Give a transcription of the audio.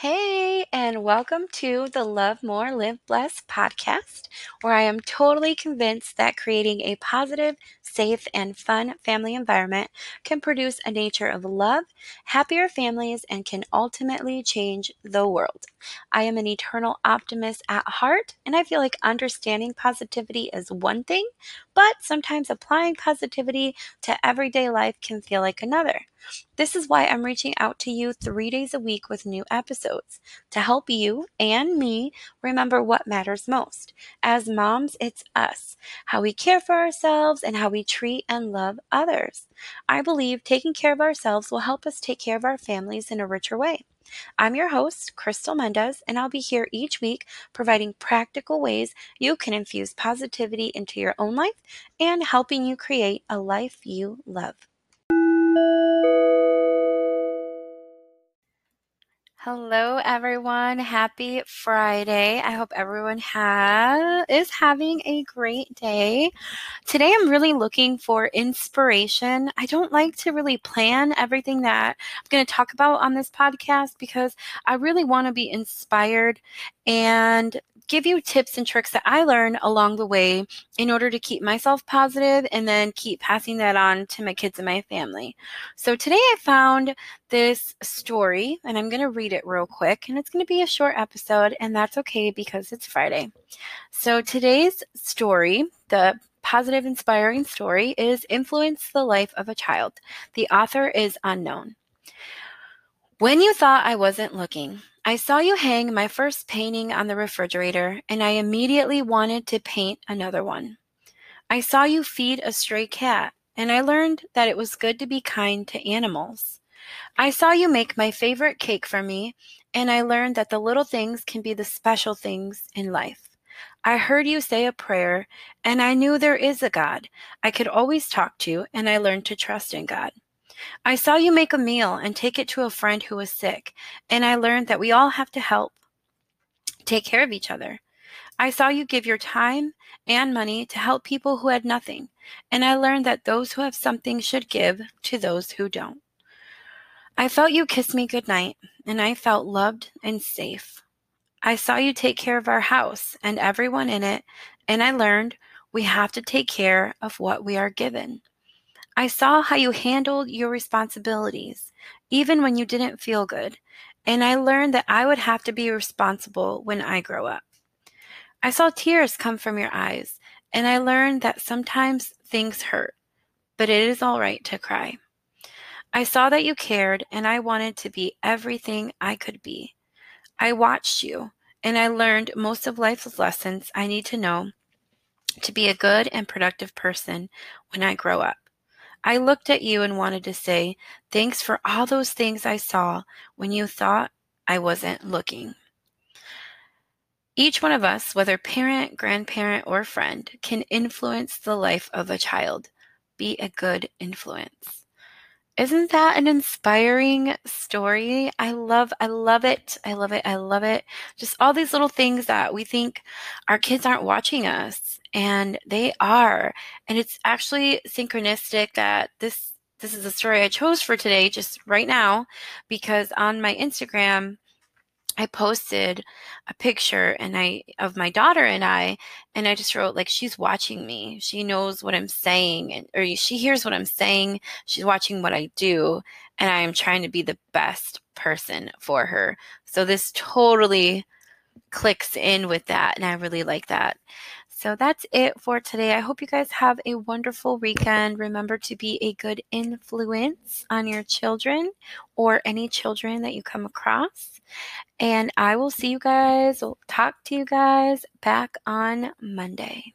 Hey, and welcome to the Love More, Live Blessed podcast, where I am totally convinced that creating a positive, safe, and fun family environment can produce a nature of love, happier families, and can ultimately change the world. I am an eternal optimist at heart, and I feel like understanding positivity is one thing, but sometimes applying positivity to everyday life can feel like another. This is why I'm reaching out to you three days a week with new episodes to help you and me remember what matters most. As moms, it's us, how we care for ourselves and how we treat and love others. I believe taking care of ourselves will help us take care of our families in a richer way. I'm your host, Crystal Mendez, and I'll be here each week providing practical ways you can infuse positivity into your own life and helping you create a life you love. Hello, everyone. Happy Friday. I hope everyone has is having a great day. Today, I'm really looking for inspiration. I don't like to really plan everything that I'm going to talk about on this podcast because I really want to be inspired and give you tips and tricks that I learn along the way in order to keep myself positive and then keep passing that on to my kids and my family. So today I found this story and I'm going to read it real quick and it's going to be a short episode and that's okay because it's Friday. So today's story, the positive inspiring story is Influence the Life of a Child. The author is unknown. When you thought I wasn't looking, I saw you hang my first painting on the refrigerator, and I immediately wanted to paint another one. I saw you feed a stray cat, and I learned that it was good to be kind to animals. I saw you make my favorite cake for me, and I learned that the little things can be the special things in life. I heard you say a prayer, and I knew there is a God I could always talk to, and I learned to trust in God. I saw you make a meal and take it to a friend who was sick, and I learned that we all have to help take care of each other. I saw you give your time and money to help people who had nothing, and I learned that those who have something should give to those who don't. I felt you kiss me goodnight, and I felt loved and safe. I saw you take care of our house and everyone in it, and I learned we have to take care of what we are given. I saw how you handled your responsibilities, even when you didn't feel good, and I learned that I would have to be responsible when I grow up. I saw tears come from your eyes, and I learned that sometimes things hurt, but it is all right to cry. I saw that you cared, and I wanted to be everything I could be. I watched you, and I learned most of life's lessons I need to know to be a good and productive person when I grow up. I looked at you and wanted to say, Thanks for all those things I saw when you thought I wasn't looking. Each one of us, whether parent, grandparent, or friend, can influence the life of a child. Be a good influence. Isn't that an inspiring story? I love I love it. I love it. I love it. Just all these little things that we think our kids aren't watching us and they are. And it's actually synchronistic that this this is the story I chose for today just right now because on my Instagram I posted a picture and I of my daughter and I and I just wrote like she's watching me. She knows what I'm saying and or she hears what I'm saying. She's watching what I do and I am trying to be the best person for her. So this totally clicks in with that and I really like that. So that's it for today. I hope you guys have a wonderful weekend. Remember to be a good influence on your children or any children that you come across. And I will see you guys, talk to you guys back on Monday.